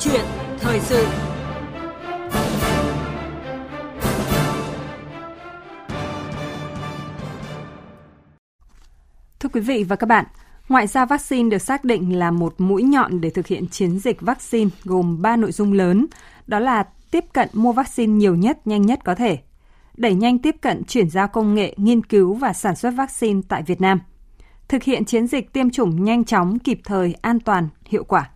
chuyện thời sự. Thưa quý vị và các bạn, ngoại giao vaccine được xác định là một mũi nhọn để thực hiện chiến dịch vaccine gồm 3 nội dung lớn, đó là tiếp cận mua vaccine nhiều nhất, nhanh nhất có thể, đẩy nhanh tiếp cận chuyển giao công nghệ, nghiên cứu và sản xuất vaccine tại Việt Nam, thực hiện chiến dịch tiêm chủng nhanh chóng, kịp thời, an toàn, hiệu quả.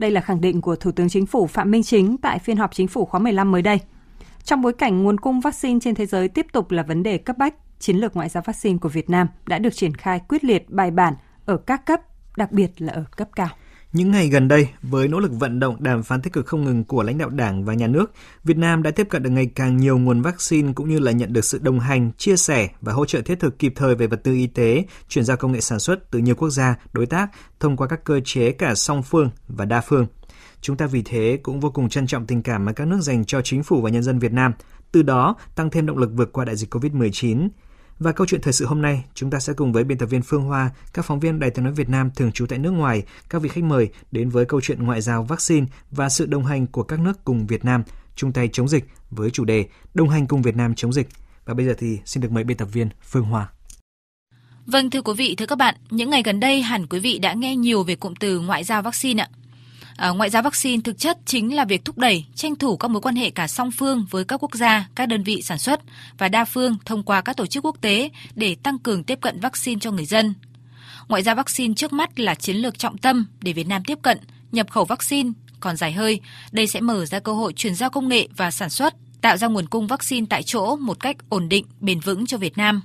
Đây là khẳng định của Thủ tướng Chính phủ Phạm Minh Chính tại phiên họp chính phủ khóa 15 mới đây. Trong bối cảnh nguồn cung vaccine trên thế giới tiếp tục là vấn đề cấp bách, chiến lược ngoại giao vaccine của Việt Nam đã được triển khai quyết liệt bài bản ở các cấp, đặc biệt là ở cấp cao. Những ngày gần đây, với nỗ lực vận động đàm phán tích cực không ngừng của lãnh đạo Đảng và nhà nước, Việt Nam đã tiếp cận được ngày càng nhiều nguồn vaccine cũng như là nhận được sự đồng hành, chia sẻ và hỗ trợ thiết thực kịp thời về vật tư y tế, chuyển giao công nghệ sản xuất từ nhiều quốc gia, đối tác thông qua các cơ chế cả song phương và đa phương. Chúng ta vì thế cũng vô cùng trân trọng tình cảm mà các nước dành cho chính phủ và nhân dân Việt Nam, từ đó tăng thêm động lực vượt qua đại dịch COVID-19, và câu chuyện thời sự hôm nay, chúng ta sẽ cùng với biên tập viên Phương Hoa, các phóng viên Đài tiếng nói Việt Nam thường trú tại nước ngoài, các vị khách mời đến với câu chuyện ngoại giao vaccine và sự đồng hành của các nước cùng Việt Nam chung tay chống dịch với chủ đề Đồng hành cùng Việt Nam chống dịch. Và bây giờ thì xin được mời biên tập viên Phương Hoa. Vâng thưa quý vị, thưa các bạn, những ngày gần đây hẳn quý vị đã nghe nhiều về cụm từ ngoại giao vaccine ạ. À, ngoại giao vaccine thực chất chính là việc thúc đẩy, tranh thủ các mối quan hệ cả song phương với các quốc gia, các đơn vị sản xuất và đa phương thông qua các tổ chức quốc tế để tăng cường tiếp cận vaccine cho người dân. Ngoại giao vaccine trước mắt là chiến lược trọng tâm để Việt Nam tiếp cận, nhập khẩu vaccine, còn dài hơi, đây sẽ mở ra cơ hội chuyển giao công nghệ và sản xuất, tạo ra nguồn cung vaccine tại chỗ một cách ổn định, bền vững cho Việt Nam.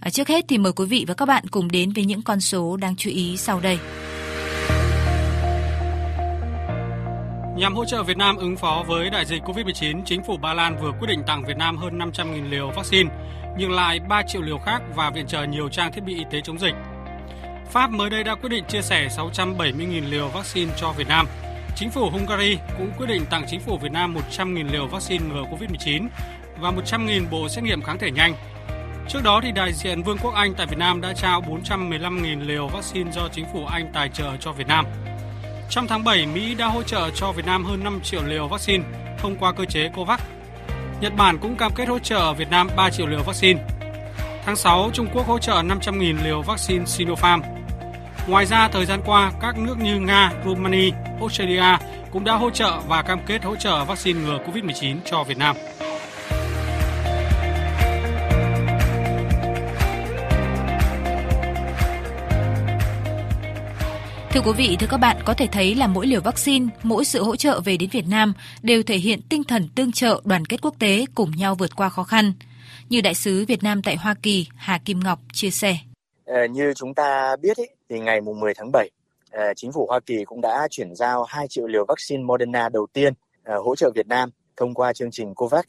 À, trước hết thì mời quý vị và các bạn cùng đến với những con số đáng chú ý sau đây. Nhằm hỗ trợ Việt Nam ứng phó với đại dịch COVID-19, chính phủ Ba Lan vừa quyết định tặng Việt Nam hơn 500.000 liều vaccine, nhưng lại 3 triệu liều khác và viện trợ nhiều trang thiết bị y tế chống dịch. Pháp mới đây đã quyết định chia sẻ 670.000 liều vaccine cho Việt Nam. Chính phủ Hungary cũng quyết định tặng chính phủ Việt Nam 100.000 liều vaccine ngừa COVID-19 và 100.000 bộ xét nghiệm kháng thể nhanh. Trước đó thì đại diện Vương quốc Anh tại Việt Nam đã trao 415.000 liều vaccine do chính phủ Anh tài trợ cho Việt Nam. Trong tháng 7, Mỹ đã hỗ trợ cho Việt Nam hơn 5 triệu liều vaccine thông qua cơ chế COVAX. Nhật Bản cũng cam kết hỗ trợ Việt Nam 3 triệu liều vaccine. Tháng 6, Trung Quốc hỗ trợ 500.000 liều vaccine Sinopharm. Ngoài ra, thời gian qua, các nước như Nga, Romania, Australia cũng đã hỗ trợ và cam kết hỗ trợ vaccine ngừa COVID-19 cho Việt Nam. Thưa quý vị, thưa các bạn, có thể thấy là mỗi liều vaccine, mỗi sự hỗ trợ về đến Việt Nam đều thể hiện tinh thần tương trợ, đoàn kết quốc tế cùng nhau vượt qua khó khăn. Như đại sứ Việt Nam tại Hoa Kỳ Hà Kim Ngọc chia sẻ. Ờ, như chúng ta biết ý, thì ngày mùng 10 tháng 7, ờ, chính phủ Hoa Kỳ cũng đã chuyển giao 2 triệu liều vaccine Moderna đầu tiên ờ, hỗ trợ Việt Nam thông qua chương trình COVAX.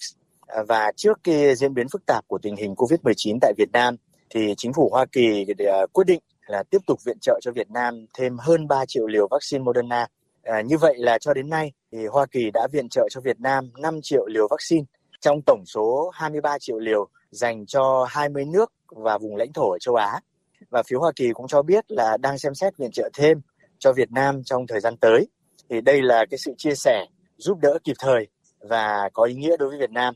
Và trước khi diễn biến phức tạp của tình hình COVID-19 tại Việt Nam, thì chính phủ Hoa Kỳ quyết định là tiếp tục viện trợ cho Việt Nam thêm hơn 3 triệu liều vaccine Moderna. À, như vậy là cho đến nay thì Hoa Kỳ đã viện trợ cho Việt Nam 5 triệu liều vaccine trong tổng số 23 triệu liều dành cho 20 nước và vùng lãnh thổ ở châu Á. Và phía Hoa Kỳ cũng cho biết là đang xem xét viện trợ thêm cho Việt Nam trong thời gian tới. Thì đây là cái sự chia sẻ giúp đỡ kịp thời và có ý nghĩa đối với Việt Nam.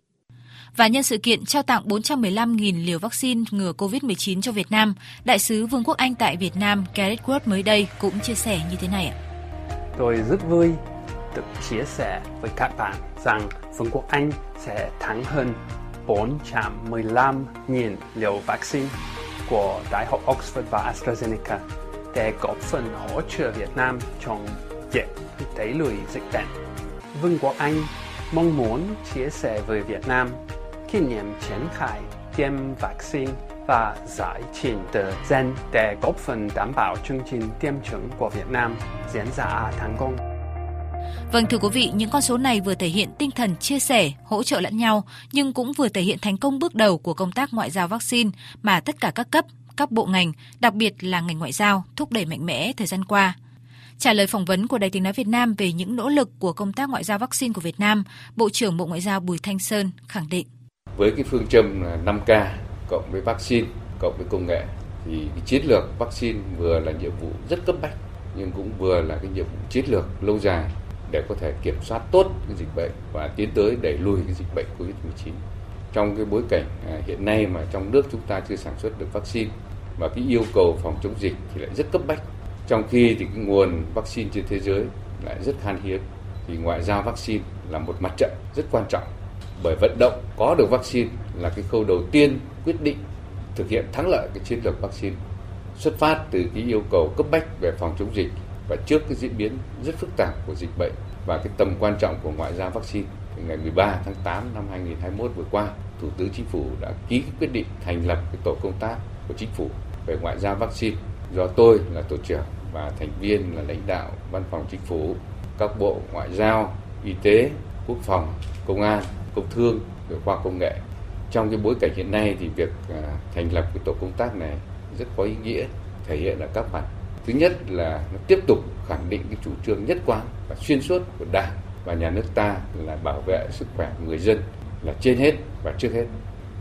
Và nhân sự kiện trao tặng 415.000 liều vaccine ngừa COVID-19 cho Việt Nam, Đại sứ Vương quốc Anh tại Việt Nam Gareth Wood mới đây cũng chia sẻ như thế này ạ. Tôi rất vui được chia sẻ với các bạn rằng Vương quốc Anh sẽ thắng hơn 415.000 liều vaccine của Đại học Oxford và AstraZeneca để góp phần hỗ trợ Việt Nam trong việc đẩy lùi dịch bệnh. Vương quốc Anh mong muốn chia sẻ với Việt Nam kinh nghiệm triển khai tiêm vaccine và giải trình tự gen để góp phần đảm bảo chương trình tiêm chủng của Việt Nam diễn ra thành công. Vâng thưa quý vị, những con số này vừa thể hiện tinh thần chia sẻ, hỗ trợ lẫn nhau, nhưng cũng vừa thể hiện thành công bước đầu của công tác ngoại giao vaccine mà tất cả các cấp, các bộ ngành, đặc biệt là ngành ngoại giao thúc đẩy mạnh mẽ thời gian qua. Trả lời phỏng vấn của Đài tiếng nói Việt Nam về những nỗ lực của công tác ngoại giao vaccine của Việt Nam, Bộ trưởng Bộ Ngoại giao Bùi Thanh Sơn khẳng định với cái phương châm là 5K cộng với vaccine, cộng với công nghệ, thì cái chiến lược vaccine vừa là nhiệm vụ rất cấp bách, nhưng cũng vừa là cái nhiệm vụ chiến lược lâu dài để có thể kiểm soát tốt cái dịch bệnh và tiến tới đẩy lùi cái dịch bệnh Covid-19. Trong cái bối cảnh à, hiện nay mà trong nước chúng ta chưa sản xuất được vaccine và cái yêu cầu phòng chống dịch thì lại rất cấp bách. Trong khi thì cái nguồn vaccine trên thế giới lại rất khan hiếm, thì ngoại giao vaccine là một mặt trận rất quan trọng bởi vận động có được vaccine là cái khâu đầu tiên quyết định thực hiện thắng lợi cái chiến lược vaccine xuất phát từ cái yêu cầu cấp bách về phòng chống dịch và trước cái diễn biến rất phức tạp của dịch bệnh và cái tầm quan trọng của ngoại giao vaccine thì ngày 13 tháng 8 năm 2021 vừa qua, Thủ tướng Chính phủ đã ký quyết định thành lập cái tổ công tác của Chính phủ về ngoại giao vaccine do tôi là tổ trưởng và thành viên là lãnh đạo văn phòng Chính phủ, các bộ ngoại giao, y tế, quốc phòng, công an, công thương, về khoa công nghệ. Trong cái bối cảnh hiện nay thì việc à, thành lập cái tổ công tác này rất có ý nghĩa, thể hiện ở các mặt. Thứ nhất là nó tiếp tục khẳng định cái chủ trương nhất quán và xuyên suốt của đảng và nhà nước ta là bảo vệ sức khỏe của người dân là trên hết và trước hết.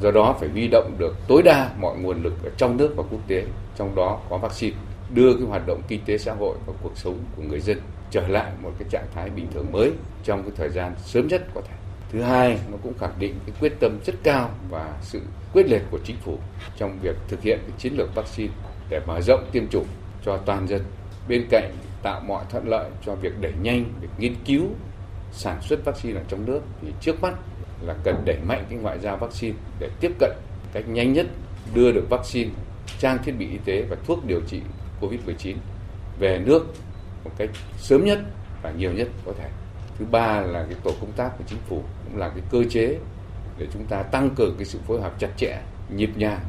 Do đó phải huy động được tối đa mọi nguồn lực ở trong nước và quốc tế trong đó có vaccine đưa cái hoạt động kinh tế xã hội và cuộc sống của người dân trở lại một cái trạng thái bình thường mới trong cái thời gian sớm nhất có thể thứ hai nó cũng khẳng định cái quyết tâm rất cao và sự quyết liệt của chính phủ trong việc thực hiện cái chiến lược vaccine để mở rộng tiêm chủng cho toàn dân bên cạnh tạo mọi thuận lợi cho việc đẩy nhanh việc nghiên cứu sản xuất vaccine ở trong nước thì trước mắt là cần đẩy mạnh cái ngoại giao vaccine để tiếp cận cách nhanh nhất đưa được vaccine, trang thiết bị y tế và thuốc điều trị COVID-19 về nước một cách sớm nhất và nhiều nhất có thể. Thứ ba là cái tổ công tác của chính phủ cũng là cái cơ chế để chúng ta tăng cường cái sự phối hợp chặt chẽ, nhịp nhàng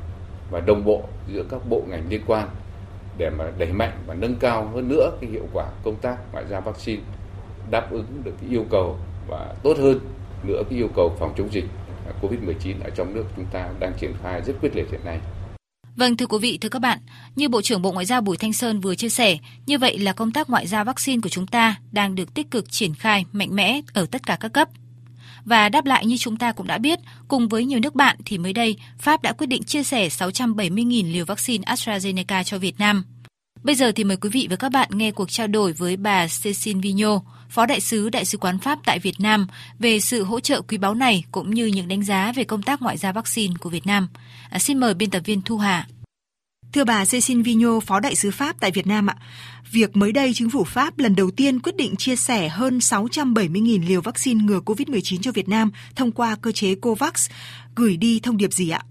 và đồng bộ giữa các bộ ngành liên quan để mà đẩy mạnh và nâng cao hơn nữa cái hiệu quả công tác ngoại giao vaccine đáp ứng được cái yêu cầu và tốt hơn nữa cái yêu cầu phòng chống dịch COVID-19 ở trong nước chúng ta đang triển khai rất quyết liệt hiện nay. Vâng thưa quý vị, thưa các bạn, như Bộ trưởng Bộ Ngoại giao Bùi Thanh Sơn vừa chia sẻ, như vậy là công tác ngoại giao vaccine của chúng ta đang được tích cực triển khai mạnh mẽ ở tất cả các cấp. Và đáp lại như chúng ta cũng đã biết, cùng với nhiều nước bạn thì mới đây, Pháp đã quyết định chia sẻ 670.000 liều vaccine AstraZeneca cho Việt Nam. Bây giờ thì mời quý vị và các bạn nghe cuộc trao đổi với bà Cécile Vigneault, Phó Đại sứ Đại sứ quán Pháp tại Việt Nam về sự hỗ trợ quý báu này cũng như những đánh giá về công tác ngoại giao vaccine của Việt Nam. À, xin mời biên tập viên Thu Hà. Thưa bà Cécile Vigneault, Phó Đại sứ Pháp tại Việt Nam ạ, việc mới đây chính phủ Pháp lần đầu tiên quyết định chia sẻ hơn 670.000 liều vaccine ngừa COVID-19 cho Việt Nam thông qua cơ chế COVAX, gửi đi thông điệp gì ạ?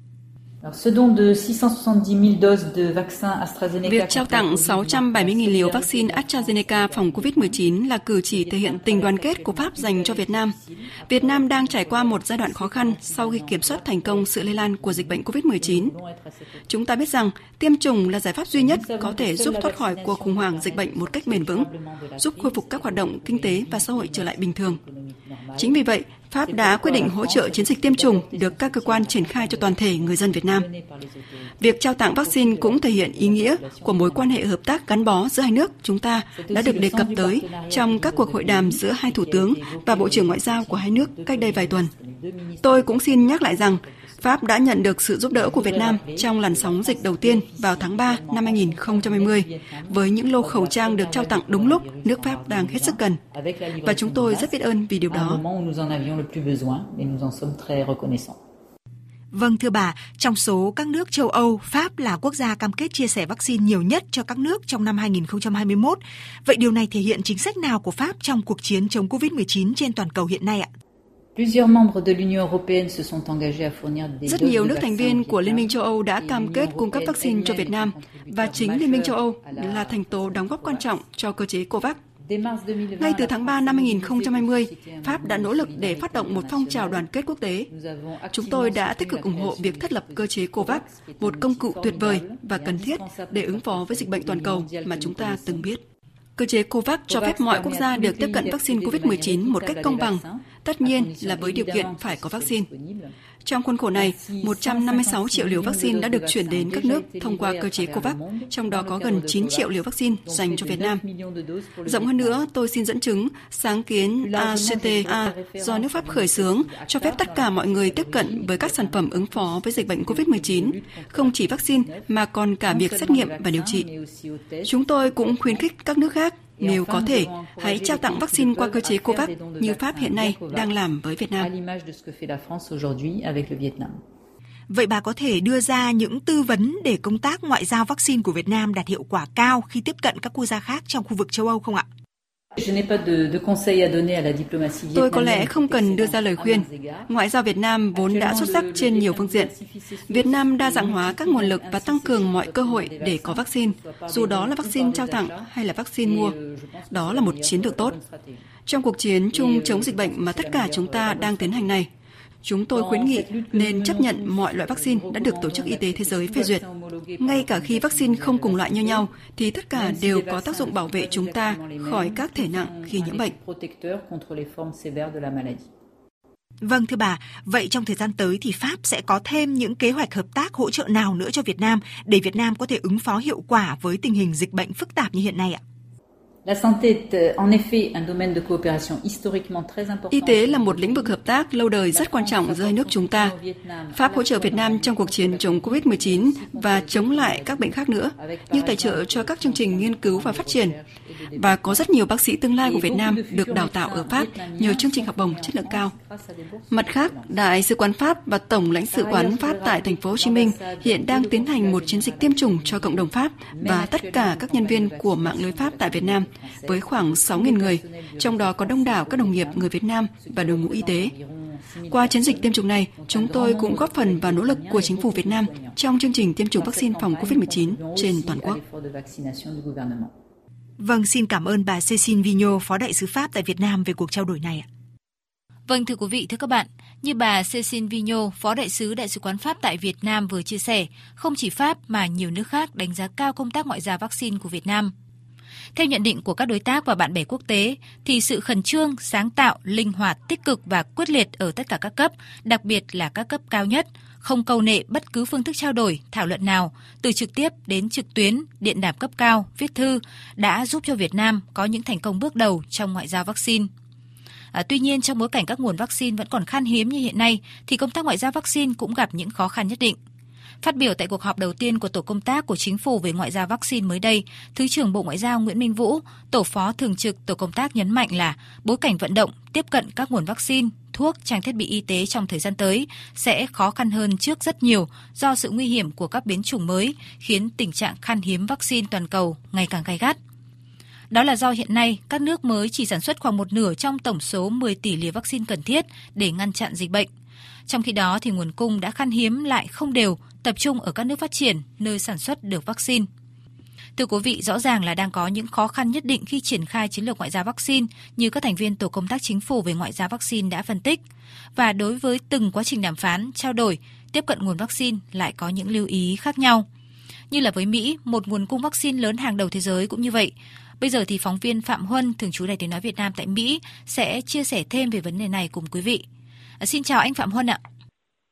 Việc trao tặng 670.000 liều vaccine AstraZeneca phòng COVID-19 là cử chỉ thể hiện tình đoàn kết của Pháp dành cho Việt Nam. Việt Nam đang trải qua một giai đoạn khó khăn sau khi kiểm soát thành công sự lây lan của dịch bệnh COVID-19. Chúng ta biết rằng tiêm chủng là giải pháp duy nhất có thể giúp thoát khỏi cuộc khủng hoảng dịch bệnh một cách bền vững, giúp khôi phục các hoạt động kinh tế và xã hội trở lại bình thường. Chính vì vậy, Pháp đã quyết định hỗ trợ chiến dịch tiêm chủng được các cơ quan triển khai cho toàn thể người dân Việt Nam. Việc trao tặng vaccine cũng thể hiện ý nghĩa của mối quan hệ hợp tác gắn bó giữa hai nước chúng ta đã được đề cập tới trong các cuộc hội đàm giữa hai thủ tướng và bộ trưởng ngoại giao của hai nước cách đây vài tuần. Tôi cũng xin nhắc lại rằng Pháp đã nhận được sự giúp đỡ của Việt Nam trong làn sóng dịch đầu tiên vào tháng 3 năm 2020 với những lô khẩu trang được trao tặng đúng lúc nước Pháp đang hết sức cần. Và chúng tôi rất biết ơn vì điều đó. Vâng thưa bà, trong số các nước châu Âu, Pháp là quốc gia cam kết chia sẻ vaccine nhiều nhất cho các nước trong năm 2021. Vậy điều này thể hiện chính sách nào của Pháp trong cuộc chiến chống COVID-19 trên toàn cầu hiện nay ạ? Rất nhiều nước thành viên của Liên minh châu Âu đã cam kết cung cấp vaccine cho Việt Nam và chính Liên minh châu Âu là thành tố đóng góp quan trọng cho cơ chế COVAX. Ngay từ tháng 3 năm 2020, Pháp đã nỗ lực để phát động một phong trào đoàn kết quốc tế. Chúng tôi đã tích cực ủng hộ việc thiết lập cơ chế COVAX, một công cụ tuyệt vời và cần thiết để ứng phó với dịch bệnh toàn cầu mà chúng ta từng biết. Cơ chế COVAX cho phép mọi quốc gia được tiếp cận vaccine COVID-19 một cách công bằng, tất nhiên là với điều kiện phải có vaccine. Trong khuôn khổ này, 156 triệu liều vaccine đã được chuyển đến các nước thông qua cơ chế COVAX, trong đó có gần 9 triệu liều vaccine dành cho Việt Nam. Rộng hơn nữa, tôi xin dẫn chứng sáng kiến ACTA do nước Pháp khởi xướng cho phép tất cả mọi người tiếp cận với các sản phẩm ứng phó với dịch bệnh COVID-19, không chỉ vaccine mà còn cả việc xét nghiệm và điều trị. Chúng tôi cũng khuyến khích các nước khác nếu có thể, hãy trao tặng vaccine qua cơ chế COVAX như Pháp hiện nay đang làm với Việt Nam. Vậy bà có thể đưa ra những tư vấn để công tác ngoại giao vaccine của Việt Nam đạt hiệu quả cao khi tiếp cận các quốc gia khác trong khu vực châu Âu không ạ? Tôi có lẽ không cần đưa ra lời khuyên. Ngoại giao Việt Nam vốn đã xuất sắc trên nhiều phương diện. Việt Nam đa dạng hóa các nguồn lực và tăng cường mọi cơ hội để có vaccine, dù đó là vaccine trao tặng hay là vaccine mua. Đó là một chiến lược tốt. Trong cuộc chiến chung chống dịch bệnh mà tất cả chúng ta đang tiến hành này, Chúng tôi khuyến nghị nên chấp nhận mọi loại vaccine đã được Tổ chức Y tế Thế giới phê duyệt. Ngay cả khi vaccine không cùng loại như nhau, thì tất cả đều có tác dụng bảo vệ chúng ta khỏi các thể nặng khi nhiễm bệnh. Vâng thưa bà, vậy trong thời gian tới thì Pháp sẽ có thêm những kế hoạch hợp tác hỗ trợ nào nữa cho Việt Nam để Việt Nam có thể ứng phó hiệu quả với tình hình dịch bệnh phức tạp như hiện nay ạ? Y tế là một lĩnh vực hợp tác lâu đời rất quan trọng giữa hai nước chúng ta. Pháp hỗ trợ Việt Nam trong cuộc chiến chống COVID-19 và chống lại các bệnh khác nữa, như tài trợ cho các chương trình nghiên cứu và phát triển. Và có rất nhiều bác sĩ tương lai của Việt Nam được đào tạo ở Pháp nhờ chương trình học bổng chất lượng cao. Mặt khác, Đại sứ quán Pháp và Tổng lãnh sự quán Pháp tại thành phố Hồ Chí Minh hiện đang tiến hành một chiến dịch tiêm chủng cho cộng đồng Pháp và tất cả các nhân viên của mạng lưới Pháp tại Việt Nam với khoảng 6.000 người, trong đó có đông đảo các đồng nghiệp người Việt Nam và đội ngũ y tế. Qua chiến dịch tiêm chủng này, chúng tôi cũng góp phần vào nỗ lực của chính phủ Việt Nam trong chương trình tiêm chủng vaccine phòng COVID-19 trên toàn quốc. Vâng, xin cảm ơn bà Cécile Vigneault, Phó Đại sứ Pháp tại Việt Nam về cuộc trao đổi này ạ. Vâng thưa quý vị, thưa các bạn, như bà Cécile Vigneault, Phó Đại sứ Đại sứ quán Pháp tại Việt Nam vừa chia sẻ, không chỉ Pháp mà nhiều nước khác đánh giá cao công tác ngoại giao vaccine của Việt Nam. Theo nhận định của các đối tác và bạn bè quốc tế, thì sự khẩn trương, sáng tạo, linh hoạt, tích cực và quyết liệt ở tất cả các cấp, đặc biệt là các cấp cao nhất, không câu nệ bất cứ phương thức trao đổi, thảo luận nào, từ trực tiếp đến trực tuyến, điện đàm cấp cao, viết thư, đã giúp cho Việt Nam có những thành công bước đầu trong ngoại giao vaccine. À, tuy nhiên, trong bối cảnh các nguồn vaccine vẫn còn khan hiếm như hiện nay, thì công tác ngoại giao vaccine cũng gặp những khó khăn nhất định. Phát biểu tại cuộc họp đầu tiên của tổ công tác của chính phủ về ngoại giao vaccine mới đây, Thứ trưởng Bộ Ngoại giao Nguyễn Minh Vũ, tổ phó thường trực tổ công tác nhấn mạnh là bối cảnh vận động tiếp cận các nguồn vaccine, thuốc, trang thiết bị y tế trong thời gian tới sẽ khó khăn hơn trước rất nhiều do sự nguy hiểm của các biến chủng mới khiến tình trạng khan hiếm vaccine toàn cầu ngày càng gay gắt. Đó là do hiện nay các nước mới chỉ sản xuất khoảng một nửa trong tổng số 10 tỷ liều vaccine cần thiết để ngăn chặn dịch bệnh. Trong khi đó thì nguồn cung đã khan hiếm lại không đều, tập trung ở các nước phát triển nơi sản xuất được vaccine. Thưa quý vị, rõ ràng là đang có những khó khăn nhất định khi triển khai chiến lược ngoại giao vaccine như các thành viên tổ công tác chính phủ về ngoại giao vaccine đã phân tích. Và đối với từng quá trình đàm phán, trao đổi, tiếp cận nguồn vaccine lại có những lưu ý khác nhau. Như là với Mỹ, một nguồn cung vaccine lớn hàng đầu thế giới cũng như vậy. Bây giờ thì phóng viên Phạm Huân, thường trú Đài Tiếng Nói Việt Nam tại Mỹ, sẽ chia sẻ thêm về vấn đề này cùng quý vị. À, xin chào anh Phạm Huân ạ.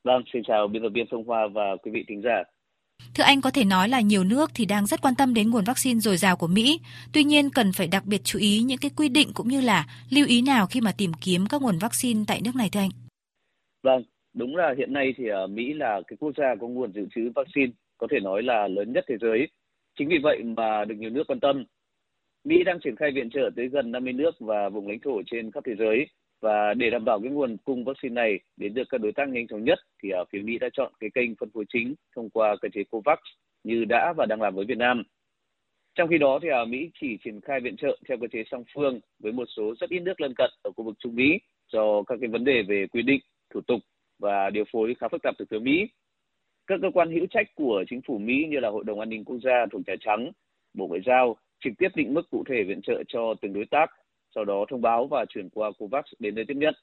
Vâng, xin chào biên tập viên Sông Hoa và quý vị thính giả. Thưa anh có thể nói là nhiều nước thì đang rất quan tâm đến nguồn vaccine dồi dào của Mỹ. Tuy nhiên cần phải đặc biệt chú ý những cái quy định cũng như là lưu ý nào khi mà tìm kiếm các nguồn vaccine tại nước này thưa anh? Vâng, đúng là hiện nay thì ở Mỹ là cái quốc gia có nguồn dự trữ vaccine có thể nói là lớn nhất thế giới. Chính vì vậy mà được nhiều nước quan tâm. Mỹ đang triển khai viện trợ tới gần 50 nước và vùng lãnh thổ trên khắp thế giới và để đảm bảo cái nguồn cung vaccine này đến được các đối tác nhanh chóng nhất thì ở phía Mỹ đã chọn cái kênh phân phối chính thông qua cơ chế COVAX như đã và đang làm với Việt Nam. Trong khi đó thì ở Mỹ chỉ triển khai viện trợ theo cơ chế song phương với một số rất ít nước lân cận ở khu vực Trung Mỹ do các cái vấn đề về quy định, thủ tục và điều phối khá phức tạp từ phía Mỹ. Các cơ quan hữu trách của chính phủ Mỹ như là Hội đồng An ninh Quốc gia thuộc Nhà Trắng, Bộ Ngoại giao trực tiếp định mức cụ thể viện trợ cho từng đối tác sau đó thông báo và chuyển qua COVAX đến nơi tiếp nhận.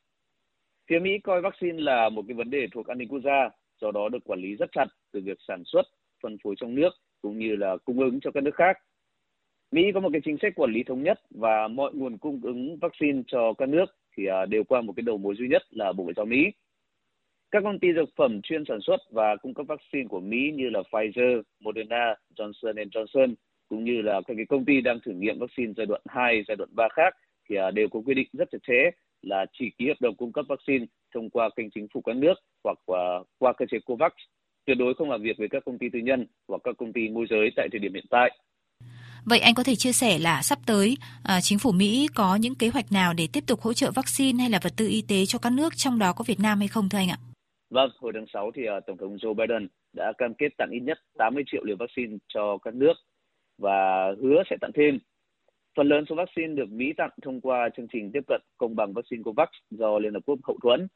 Phía Mỹ coi vaccine là một cái vấn đề thuộc an ninh quốc gia, do đó được quản lý rất chặt từ việc sản xuất, phân phối trong nước cũng như là cung ứng cho các nước khác. Mỹ có một cái chính sách quản lý thống nhất và mọi nguồn cung ứng vaccine cho các nước thì à, đều qua một cái đầu mối duy nhất là Bộ Ngoại giao Mỹ. Các công ty dược phẩm chuyên sản xuất và cung cấp vaccine của Mỹ như là Pfizer, Moderna, Johnson Johnson cũng như là các cái công ty đang thử nghiệm vaccine giai đoạn 2, giai đoạn 3 khác thì à, đều có quy định rất chặt chẽ là chỉ ký hợp đồng cung cấp vaccine thông qua kênh chính phủ các nước hoặc qua, qua cơ chế COVAX, tuyệt đối không làm việc với các công ty tư nhân hoặc các công ty môi giới tại thời điểm hiện tại. Vậy anh có thể chia sẻ là sắp tới à, chính phủ Mỹ có những kế hoạch nào để tiếp tục hỗ trợ vaccine hay là vật tư y tế cho các nước trong đó có Việt Nam hay không thưa anh ạ? Vâng, hồi tháng 6 thì uh, Tổng thống Joe Biden đã cam kết tặng ít nhất 80 triệu liều vaccine cho các nước và hứa sẽ tặng thêm. Phần lớn số vaccine được Mỹ tặng thông qua chương trình tiếp cận công bằng vaccine COVAX do Liên Hợp Quốc hậu thuẫn.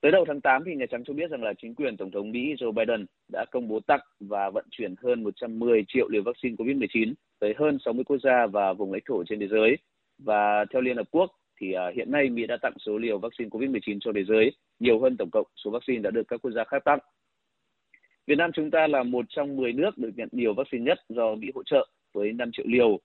Tới đầu tháng 8 thì Nhà Trắng cho biết rằng là chính quyền Tổng thống Mỹ Joe Biden đã công bố tặng và vận chuyển hơn 110 triệu liều vaccine COVID-19 tới hơn 60 quốc gia và vùng lãnh thổ trên thế giới. Và theo Liên Hợp Quốc thì à, hiện nay Mỹ đã tặng số liều vaccine COVID-19 cho thế giới, nhiều hơn tổng cộng số vaccine đã được các quốc gia khác tặng. Việt Nam chúng ta là một trong 10 nước được nhận nhiều vaccine nhất do Mỹ hỗ trợ với 5 triệu liều.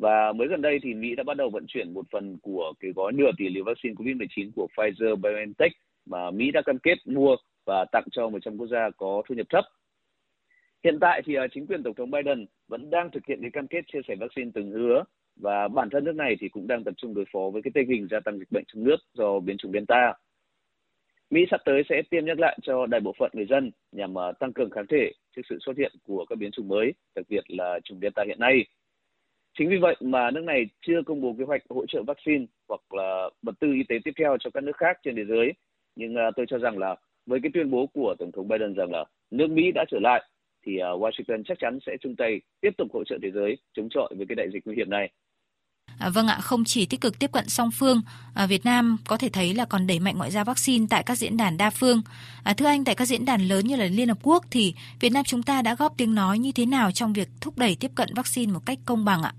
Và mới gần đây thì Mỹ đã bắt đầu vận chuyển một phần của cái gói nửa tỷ liều vaccine COVID-19 của Pfizer BioNTech mà Mỹ đã cam kết mua và tặng cho 100 quốc gia có thu nhập thấp. Hiện tại thì à, chính quyền Tổng thống Biden vẫn đang thực hiện cái cam kết chia sẻ vaccine từng hứa và bản thân nước này thì cũng đang tập trung đối phó với cái tình hình gia tăng dịch bệnh trong nước do biến chủng Delta. Mỹ sắp tới sẽ tiêm nhắc lại cho đại bộ phận người dân nhằm à, tăng cường kháng thể trước sự xuất hiện của các biến chủng mới, đặc biệt là chủng Delta hiện nay. Chính vì vậy mà nước này chưa công bố kế hoạch hỗ trợ vaccine hoặc là vật tư y tế tiếp theo cho các nước khác trên thế giới nhưng uh, tôi cho rằng là với cái tuyên bố của tổng thống Biden rằng là nước Mỹ đã trở lại thì uh, Washington chắc chắn sẽ chung tay tiếp tục hỗ trợ thế giới chống chọi với cái đại dịch nguy hiểm này. À, vâng ạ, không chỉ tích cực tiếp cận song phương, à, Việt Nam có thể thấy là còn đẩy mạnh ngoại giao vaccine tại các diễn đàn đa phương. À, thưa anh, tại các diễn đàn lớn như là Liên Hợp Quốc thì Việt Nam chúng ta đã góp tiếng nói như thế nào trong việc thúc đẩy tiếp cận vaccine một cách công bằng ạ?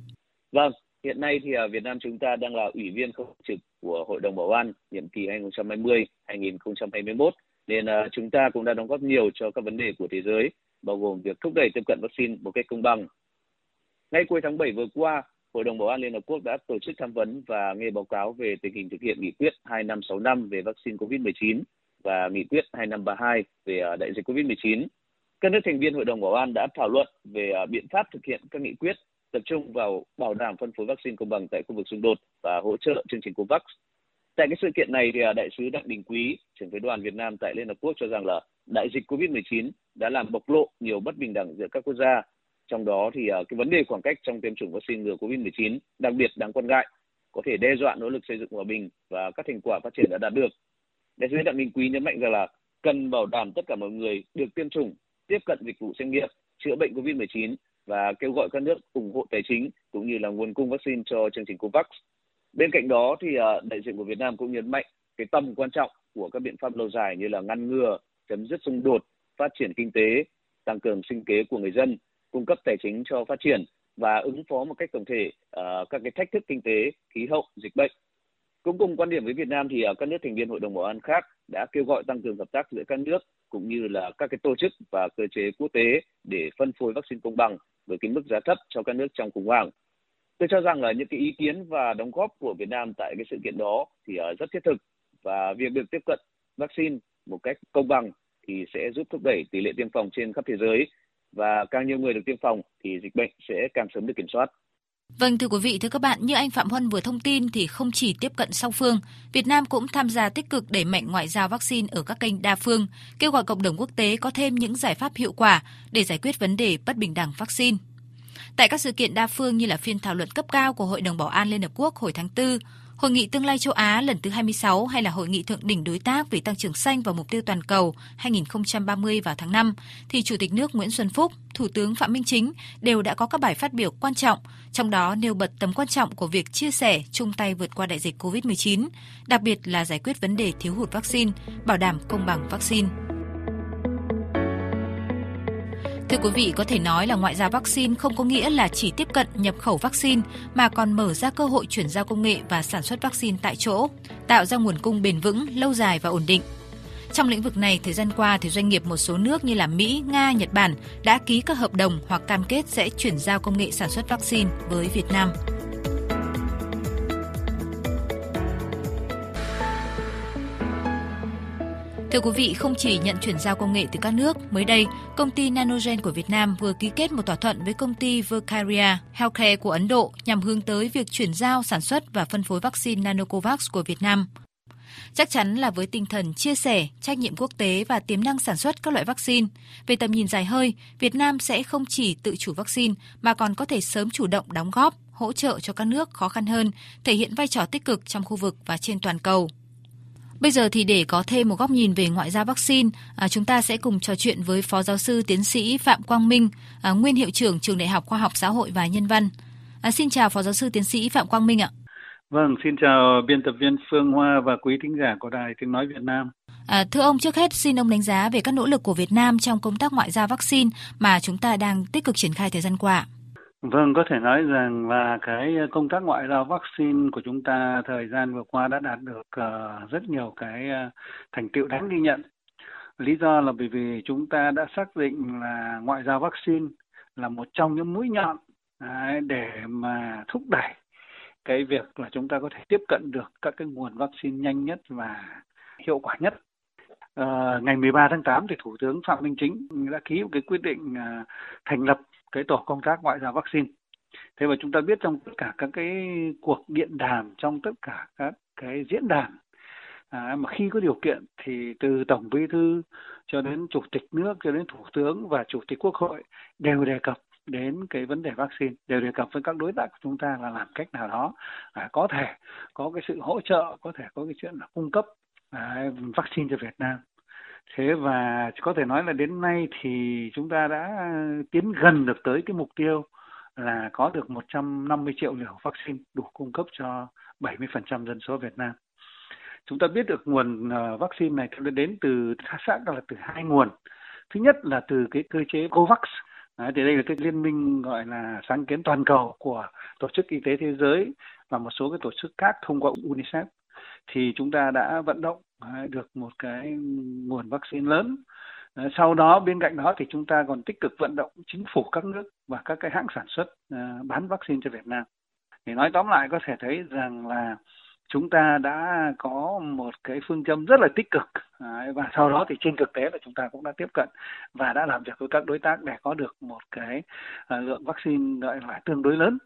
Vâng, hiện nay thì ở Việt Nam chúng ta đang là ủy viên không trực của Hội đồng Bảo an nhiệm kỳ 2020-2021 nên uh, chúng ta cũng đã đóng góp nhiều cho các vấn đề của thế giới, bao gồm việc thúc đẩy tiếp cận vaccine một cách công bằng. Ngay cuối tháng 7 vừa qua, Hội đồng Bảo an Liên Hợp Quốc đã tổ chức tham vấn và nghe báo cáo về tình hình thực hiện nghị quyết 2565 về vaccine COVID-19 và nghị quyết 2532 về à, đại dịch COVID-19. Các nước thành viên Hội đồng Bảo an đã thảo luận về biện pháp thực hiện các nghị quyết tập trung vào bảo đảm phân phối vaccine công bằng tại khu vực xung đột và hỗ trợ chương trình COVAX. Tại cái sự kiện này thì à, đại sứ Đặng Đình Quý, trưởng phái đoàn Việt Nam tại Liên Hợp Quốc cho rằng là đại dịch COVID-19 đã làm bộc lộ nhiều bất bình đẳng giữa các quốc gia. Trong đó thì à, cái vấn đề khoảng cách trong tiêm chủng vaccine ngừa COVID-19 đặc biệt đáng quan ngại, có thể đe dọa nỗ lực xây dựng hòa bình và các thành quả phát triển đã đạt được. Đại sứ Đặng Đình Quý nhấn mạnh rằng là cần bảo đảm tất cả mọi người được tiêm chủng, tiếp cận dịch vụ xét nghiệm, chữa bệnh COVID-19 và kêu gọi các nước ủng hộ tài chính cũng như là nguồn cung vaccine cho chương trình COVAX. Bên cạnh đó thì à, đại diện của Việt Nam cũng nhấn mạnh cái tầm quan trọng của các biện pháp lâu dài như là ngăn ngừa, chấm dứt xung đột, phát triển kinh tế, tăng cường sinh kế của người dân, cung cấp tài chính cho phát triển và ứng phó một cách tổng thể uh, các cái thách thức kinh tế, khí hậu, dịch bệnh. Cũng cùng quan điểm với Việt Nam thì uh, các nước thành viên Hội đồng Bảo an khác đã kêu gọi tăng cường hợp tác giữa các nước cũng như là các cái tổ chức và cơ chế quốc tế để phân phối vaccine công bằng với cái mức giá thấp cho các nước trong khủng hoảng. Tôi cho rằng là những cái ý kiến và đóng góp của Việt Nam tại cái sự kiện đó thì ờ, rất thiết thực và việc được tiếp cận vaccine một cách công bằng thì sẽ giúp thúc đẩy tỷ lệ tiêm phòng trên khắp thế giới và càng nhiều người được tiêm phòng thì dịch bệnh sẽ càng sớm được kiểm soát. Vâng thưa quý vị, thưa các bạn, như anh Phạm Huân vừa thông tin thì không chỉ tiếp cận song phương, Việt Nam cũng tham gia tích cực đẩy mạnh ngoại giao vaccine ở các kênh đa phương, kêu gọi cộng đồng quốc tế có thêm những giải pháp hiệu quả để giải quyết vấn đề bất bình đẳng vaccine. Tại các sự kiện đa phương như là phiên thảo luận cấp cao của Hội đồng Bảo an Liên Hợp Quốc hồi tháng 4, Hội nghị tương lai châu Á lần thứ 26 hay là Hội nghị thượng đỉnh đối tác về tăng trưởng xanh và mục tiêu toàn cầu 2030 vào tháng 5, thì Chủ tịch nước Nguyễn Xuân Phúc, Thủ tướng Phạm Minh Chính đều đã có các bài phát biểu quan trọng, trong đó nêu bật tầm quan trọng của việc chia sẻ, chung tay vượt qua đại dịch COVID-19, đặc biệt là giải quyết vấn đề thiếu hụt vaccine, bảo đảm công bằng vaccine. Thưa quý vị, có thể nói là ngoại giao vaccine không có nghĩa là chỉ tiếp cận nhập khẩu vaccine mà còn mở ra cơ hội chuyển giao công nghệ và sản xuất vaccine tại chỗ, tạo ra nguồn cung bền vững, lâu dài và ổn định. Trong lĩnh vực này, thời gian qua thì doanh nghiệp một số nước như là Mỹ, Nga, Nhật Bản đã ký các hợp đồng hoặc cam kết sẽ chuyển giao công nghệ sản xuất vaccine với Việt Nam. Thưa quý vị, không chỉ nhận chuyển giao công nghệ từ các nước, mới đây, công ty Nanogen của Việt Nam vừa ký kết một thỏa thuận với công ty Vercaria Healthcare của Ấn Độ nhằm hướng tới việc chuyển giao sản xuất và phân phối vaccine Nanocovax của Việt Nam. Chắc chắn là với tinh thần chia sẻ, trách nhiệm quốc tế và tiềm năng sản xuất các loại vaccine, về tầm nhìn dài hơi, Việt Nam sẽ không chỉ tự chủ vaccine mà còn có thể sớm chủ động đóng góp, hỗ trợ cho các nước khó khăn hơn, thể hiện vai trò tích cực trong khu vực và trên toàn cầu. Bây giờ thì để có thêm một góc nhìn về ngoại giao vaccine, à, chúng ta sẽ cùng trò chuyện với Phó Giáo sư Tiến sĩ Phạm Quang Minh, à, nguyên hiệu trưởng Trường Đại học Khoa học Xã hội và Nhân văn. À, xin chào Phó Giáo sư Tiến sĩ Phạm Quang Minh ạ. Vâng, xin chào biên tập viên Phương Hoa và quý thính giả của Đài Tiếng Nói Việt Nam. À, thưa ông, trước hết xin ông đánh giá về các nỗ lực của Việt Nam trong công tác ngoại giao vaccine mà chúng ta đang tích cực triển khai thời gian qua. Vâng, có thể nói rằng là cái ờ, công tác ngoại giao vaccine của chúng ta thời gian vừa qua đã đạt được uh, rất nhiều cái uh, thành tựu đáng ghi nhận. Lý do là bởi vì chúng ta đã xác định là ngoại giao vaccine là một trong những mũi nhọn đấy, để mà thúc đẩy cái việc là chúng ta có thể tiếp cận được các cái nguồn vaccine nhanh nhất và hiệu quả nhất. Uh, ngày 13 tháng 8 thì Thủ tướng Phạm Minh Chính đã ký một cái quyết định uh, thành lập cái tổ công tác ngoại giao vaccine. Thế và chúng ta biết trong tất cả các cái cuộc điện đàm, trong tất cả các cái diễn đàn à, mà khi có điều kiện thì từ tổng bí thư cho đến chủ tịch nước cho đến thủ tướng và chủ tịch quốc hội đều đề cập đến cái vấn đề vaccine đều đề cập với các đối tác của chúng ta là làm cách nào đó à, có thể có cái sự hỗ trợ có thể có cái chuyện là cung cấp à, vaccine cho Việt Nam thế và có thể nói là đến nay thì chúng ta đã tiến gần được tới cái mục tiêu là có được 150 triệu liều vaccine đủ cung cấp cho 70% dân số Việt Nam. Chúng ta biết được nguồn ờ, vaccine này đến từ xác là từ hai nguồn. Thứ nhất là từ cái cơ chế COVAX. Đấy, thì đây là cái liên minh gọi là sáng kiến toàn cầu của Tổ chức Y tế Thế giới và một số cái tổ chức khác thông qua UNICEF thì chúng ta đã vận động À, được một cái nguồn vaccine lớn. À, sau đó bên cạnh đó thì chúng ta còn tích cực vận động chính phủ các nước và các cái hãng sản xuất à, bán vaccine cho Việt Nam. Thì nói tóm lại có thể thấy rằng là chúng ta đã có một cái phương châm rất là tích cực. Và sau đó thì trên thực tế là chúng ta cũng đã tiếp cận và đã làm việc với các đối tác để có được một cái lượng vaccine gọi là tương đối lớn.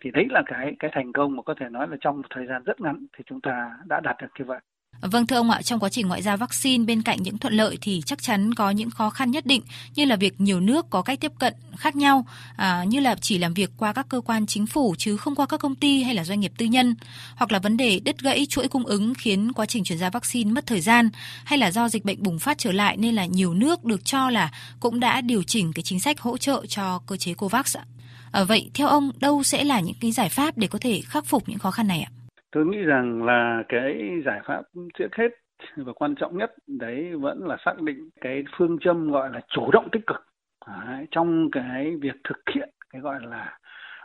Thì đấy là cái cái thành công mà có thể nói là trong một thời gian rất ngắn thì chúng ta đã đạt được như vậy. Vâng thưa ông ạ, trong quá trình ngoại giao vaccine bên cạnh những thuận lợi thì chắc chắn có những khó khăn nhất định như là việc nhiều nước có cách tiếp cận khác nhau, à, như là chỉ làm việc qua các cơ quan chính phủ chứ không qua các công ty hay là doanh nghiệp tư nhân, hoặc là vấn đề đứt gãy chuỗi cung ứng khiến quá trình chuyển giao vaccine mất thời gian, hay là do dịch bệnh bùng phát trở lại nên là nhiều nước được cho là cũng đã điều chỉnh cái chính sách hỗ trợ cho cơ chế COVAX ạ. À, vậy theo ông đâu sẽ là những cái giải pháp để có thể khắc phục những khó khăn này ạ? Tôi nghĩ rằng là cái giải pháp trước hết và quan trọng nhất đấy vẫn là xác định cái phương châm gọi là chủ động tích cực đấy, trong cái việc thực hiện cái gọi là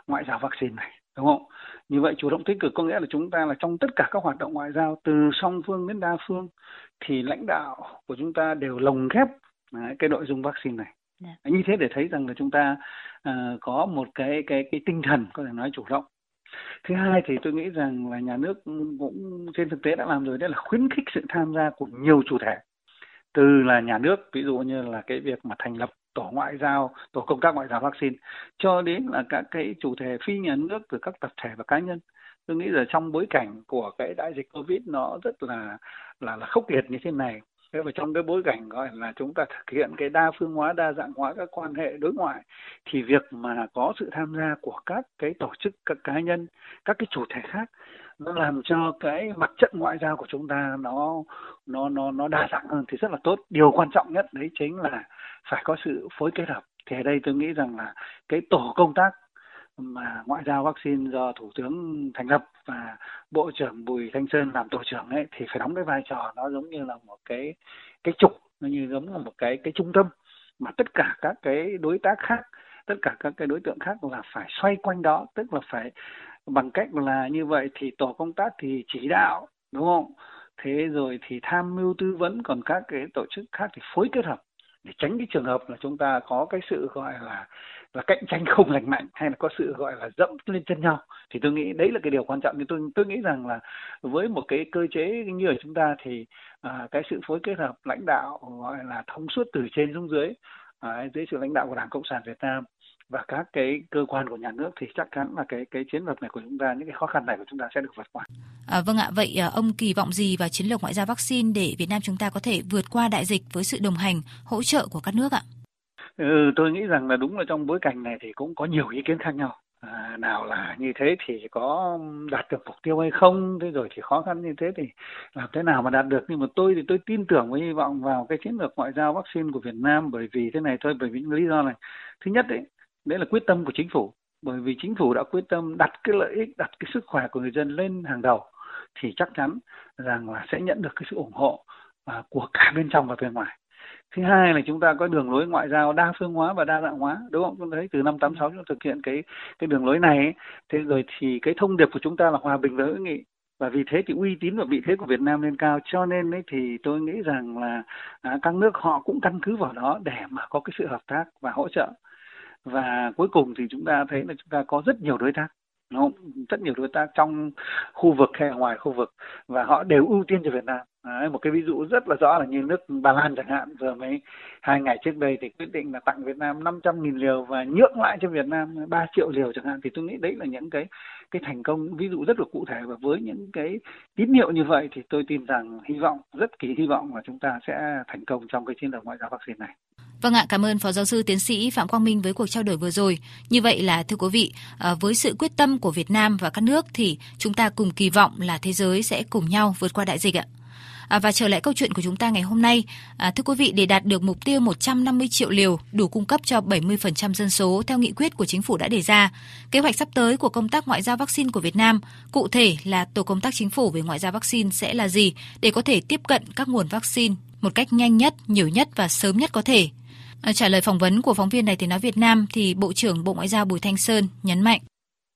ngoại giao vaccine này đúng không như vậy chủ động tích cực có nghĩa là chúng ta là trong tất cả các hoạt động ngoại giao từ song phương đến đa phương thì lãnh đạo của chúng ta đều lồng ghép đấy, cái nội dung vaccine này yeah. Dạ. như thế để thấy rằng là chúng ta uh, có một cái cái cái tinh thần có thể nói chủ động thứ hai thì tôi nghĩ rằng là nhà nước cũng trên thực tế đã làm rồi, đấy là khuyến khích sự tham gia của nhiều chủ thể. Từ là nhà nước, ví dụ như là cái việc mà thành lập tổ ngoại giao, tổ công tác ngoại giao vaccine, cho đến là các cái chủ thể phi nhà nước từ các tập thể và cá nhân. Tôi nghĩ là trong bối cảnh của cái đại dịch covid nó rất là là là khốc liệt như thế này thế và trong cái bối cảnh gọi là chúng ta thực hiện cái đa phương hóa, đa dạng hóa các quan hệ đối ngoại, thì việc mà có sự tham gia của các cái tổ chức, các cá nhân, các cái chủ thể khác, nó làm cho cái mặt trận ngoại giao của chúng ta nó nó nó nó đa dạng hơn thì rất là tốt. Điều quan trọng nhất đấy chính là phải có sự phối kết hợp. Thì ở đây tôi nghĩ rằng là cái tổ công tác mà ngoại giao vaccine do thủ tướng thành lập và bộ trưởng bùi thanh sơn làm tổ trưởng ấy, thì phải đóng cái vai trò nó giống như là một cái cái trục, nó như giống là một cái cái trung tâm. Mà tất cả các cái đối tác khác, tất cả các cái đối tượng khác là phải xoay quanh đó, tức là phải bằng cách là như vậy thì tổ công tác thì chỉ đạo, đúng không? Thế rồi thì tham mưu tư vấn, còn các cái tổ chức khác thì phối kết hợp để tránh cái trường hợp là chúng ta có cái sự gọi là là cạnh tranh không lành mạnh hay là có sự gọi là dẫm lên chân nhau thì tôi nghĩ đấy là cái điều quan trọng. Nhưng tôi tôi nghĩ rằng là với một cái cơ chế như ở chúng ta thì à, cái sự phối kết hợp lãnh đạo gọi là thông suốt từ trên xuống dưới à, dưới sự lãnh đạo của đảng cộng sản việt nam và các cái cơ quan của nhà nước thì chắc chắn là cái cái chiến lược này của chúng ta những cái khó khăn này của chúng ta sẽ được vượt qua. À, vâng ạ, vậy à, ông kỳ vọng gì vào chiến lược ngoại giao vaccine để Việt Nam chúng ta có thể vượt qua đại dịch với sự đồng hành, hỗ trợ của các nước ạ? Ừ, tôi nghĩ rằng là đúng là trong bối cảnh này thì cũng có nhiều ý kiến khác nhau. À, nào là như thế thì có đạt được mục tiêu hay không thế rồi thì khó khăn như thế thì làm thế nào mà đạt được nhưng mà tôi thì tôi tin tưởng và hy vọng vào cái chiến lược ngoại giao vaccine của Việt Nam bởi vì thế này thôi bởi vì những lý do này thứ nhất đấy đấy là quyết tâm của chính phủ. Bởi vì chính phủ đã quyết tâm đặt cái lợi ích đặt cái sức khỏe của người dân lên hàng đầu thì chắc chắn rằng là sẽ nhận được cái sự ủng hộ à, của cả bên trong và bên ngoài. Thứ hai là chúng ta có đường lối ngoại giao đa phương hóa và đa dạng hóa đúng không? Chúng thấy từ năm 86 chúng ta thực hiện cái cái đường lối này ấy. thế rồi thì cái thông điệp của chúng ta là hòa bình và hữu nghị. Và vì thế thì uy tín và vị thế của Việt Nam lên cao. Cho nên ấy thì tôi nghĩ rằng là à, các nước họ cũng căn cứ vào đó để mà có cái sự hợp tác và hỗ trợ và cuối cùng thì chúng ta thấy là chúng ta có rất nhiều đối tác không? rất nhiều đối tác trong khu vực hay ngoài khu vực và họ đều ưu tiên cho Việt Nam Đấy, một cái ví dụ rất là rõ là như nước Ba Lan chẳng hạn vừa mới hai ngày trước đây thì quyết định là tặng Việt Nam 500.000 liều và nhượng lại cho Việt Nam 3 triệu liều chẳng hạn thì tôi nghĩ đấy là những cái cái thành công ví dụ rất là cụ thể và với những cái tín hiệu như vậy thì tôi tin rằng hy vọng rất kỳ hy vọng là chúng ta sẽ thành công trong cái chiến lược ngoại giao vaccine này. Vâng ạ, cảm ơn Phó Giáo sư Tiến sĩ Phạm Quang Minh với cuộc trao đổi vừa rồi. Như vậy là thưa quý vị, à, với sự quyết tâm của Việt Nam và các nước thì chúng ta cùng kỳ vọng là thế giới sẽ cùng nhau vượt qua đại dịch ạ. À, và trở lại câu chuyện của chúng ta ngày hôm nay, à, thưa quý vị, để đạt được mục tiêu 150 triệu liều đủ cung cấp cho 70% dân số theo nghị quyết của chính phủ đã đề ra, kế hoạch sắp tới của công tác ngoại giao vaccine của Việt Nam, cụ thể là tổ công tác chính phủ về ngoại giao vaccine sẽ là gì để có thể tiếp cận các nguồn vaccine một cách nhanh nhất, nhiều nhất và sớm nhất có thể. À, trả lời phỏng vấn của phóng viên Đài Tiếng nói Việt Nam thì Bộ trưởng Bộ Ngoại giao Bùi Thanh Sơn nhấn mạnh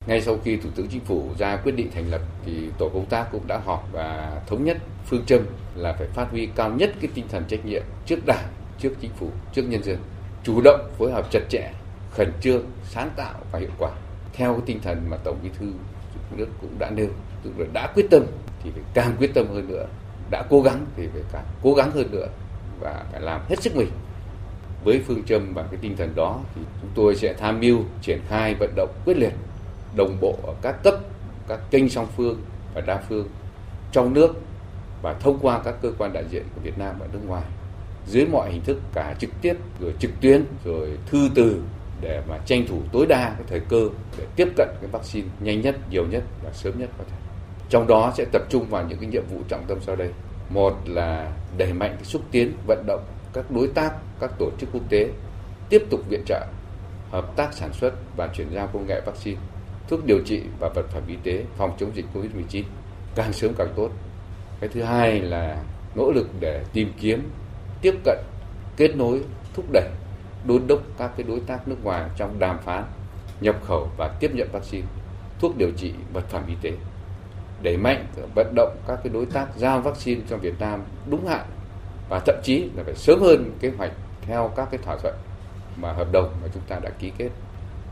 ngay sau khi Thủ tướng Chính phủ ra quyết định thành lập thì tổ công tác cũng đã họp và thống nhất phương châm là phải phát huy cao nhất cái tinh thần trách nhiệm trước Đảng, trước Chính phủ, trước nhân dân, chủ động phối hợp chặt chẽ, khẩn trương, sáng tạo và hiệu quả. Theo cái tinh thần mà Tổng Bí thư nước cũng đã nêu, tức là đã quyết tâm thì phải càng quyết tâm hơn nữa, đã cố gắng thì phải càng cố gắng hơn nữa và phải làm hết sức mình. Với phương châm và cái tinh thần đó thì chúng tôi sẽ tham mưu triển khai vận động quyết liệt đồng bộ ở các cấp, các kênh song phương và đa phương trong nước và thông qua các cơ quan đại diện của Việt Nam ở nước ngoài dưới mọi hình thức cả trực tiếp rồi trực tuyến rồi thư từ để mà tranh thủ tối đa cái thời cơ để tiếp cận cái vaccine nhanh nhất, nhiều nhất và sớm nhất có thể. Trong đó sẽ tập trung vào những cái nhiệm vụ trọng tâm sau đây. Một là đẩy mạnh cái xúc tiến vận động các đối tác, các tổ chức quốc tế tiếp tục viện trợ, hợp tác sản xuất và chuyển giao công nghệ vaccine thuốc điều trị và vật phẩm y tế phòng chống dịch COVID-19 càng sớm càng tốt. Cái thứ hai là nỗ lực để tìm kiếm, tiếp cận, kết nối, thúc đẩy, đôn đốc các cái đối tác nước ngoài trong đàm phán, nhập khẩu và tiếp nhận vaccine, thuốc điều trị, vật phẩm y tế. Đẩy mạnh vận động các cái đối tác giao vaccine cho Việt Nam đúng hạn và thậm chí là phải sớm hơn kế hoạch theo các cái thỏa thuận mà hợp đồng mà chúng ta đã ký kết.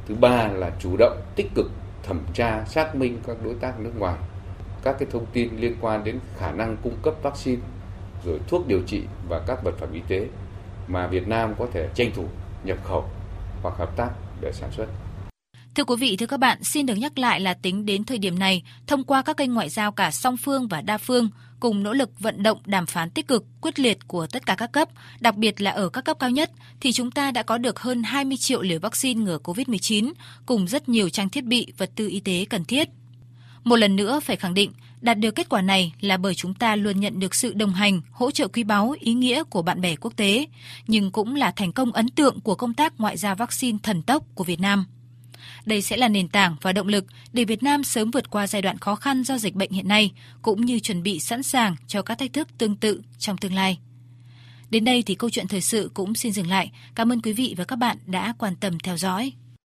Thứ ba là chủ động tích cực thẩm tra xác minh các đối tác nước ngoài các cái thông tin liên quan đến khả năng cung cấp vaccine rồi thuốc điều trị và các vật phẩm y tế mà Việt Nam có thể tranh thủ nhập khẩu hoặc hợp tác để sản xuất. Thưa quý vị, thưa các bạn, xin được nhắc lại là tính đến thời điểm này, thông qua các kênh ngoại giao cả song phương và đa phương, cùng nỗ lực vận động đàm phán tích cực, quyết liệt của tất cả các cấp, đặc biệt là ở các cấp cao nhất, thì chúng ta đã có được hơn 20 triệu liều vaccine ngừa COVID-19, cùng rất nhiều trang thiết bị, vật tư y tế cần thiết. Một lần nữa phải khẳng định, đạt được kết quả này là bởi chúng ta luôn nhận được sự đồng hành, hỗ trợ quý báu, ý nghĩa của bạn bè quốc tế, nhưng cũng là thành công ấn tượng của công tác ngoại giao vaccine thần tốc của Việt Nam. Đây sẽ là nền tảng và động lực để Việt Nam sớm vượt qua giai đoạn khó khăn do dịch bệnh hiện nay, cũng như chuẩn bị sẵn sàng cho các thách thức tương tự trong tương lai. Đến đây thì câu chuyện thời sự cũng xin dừng lại. Cảm ơn quý vị và các bạn đã quan tâm theo dõi.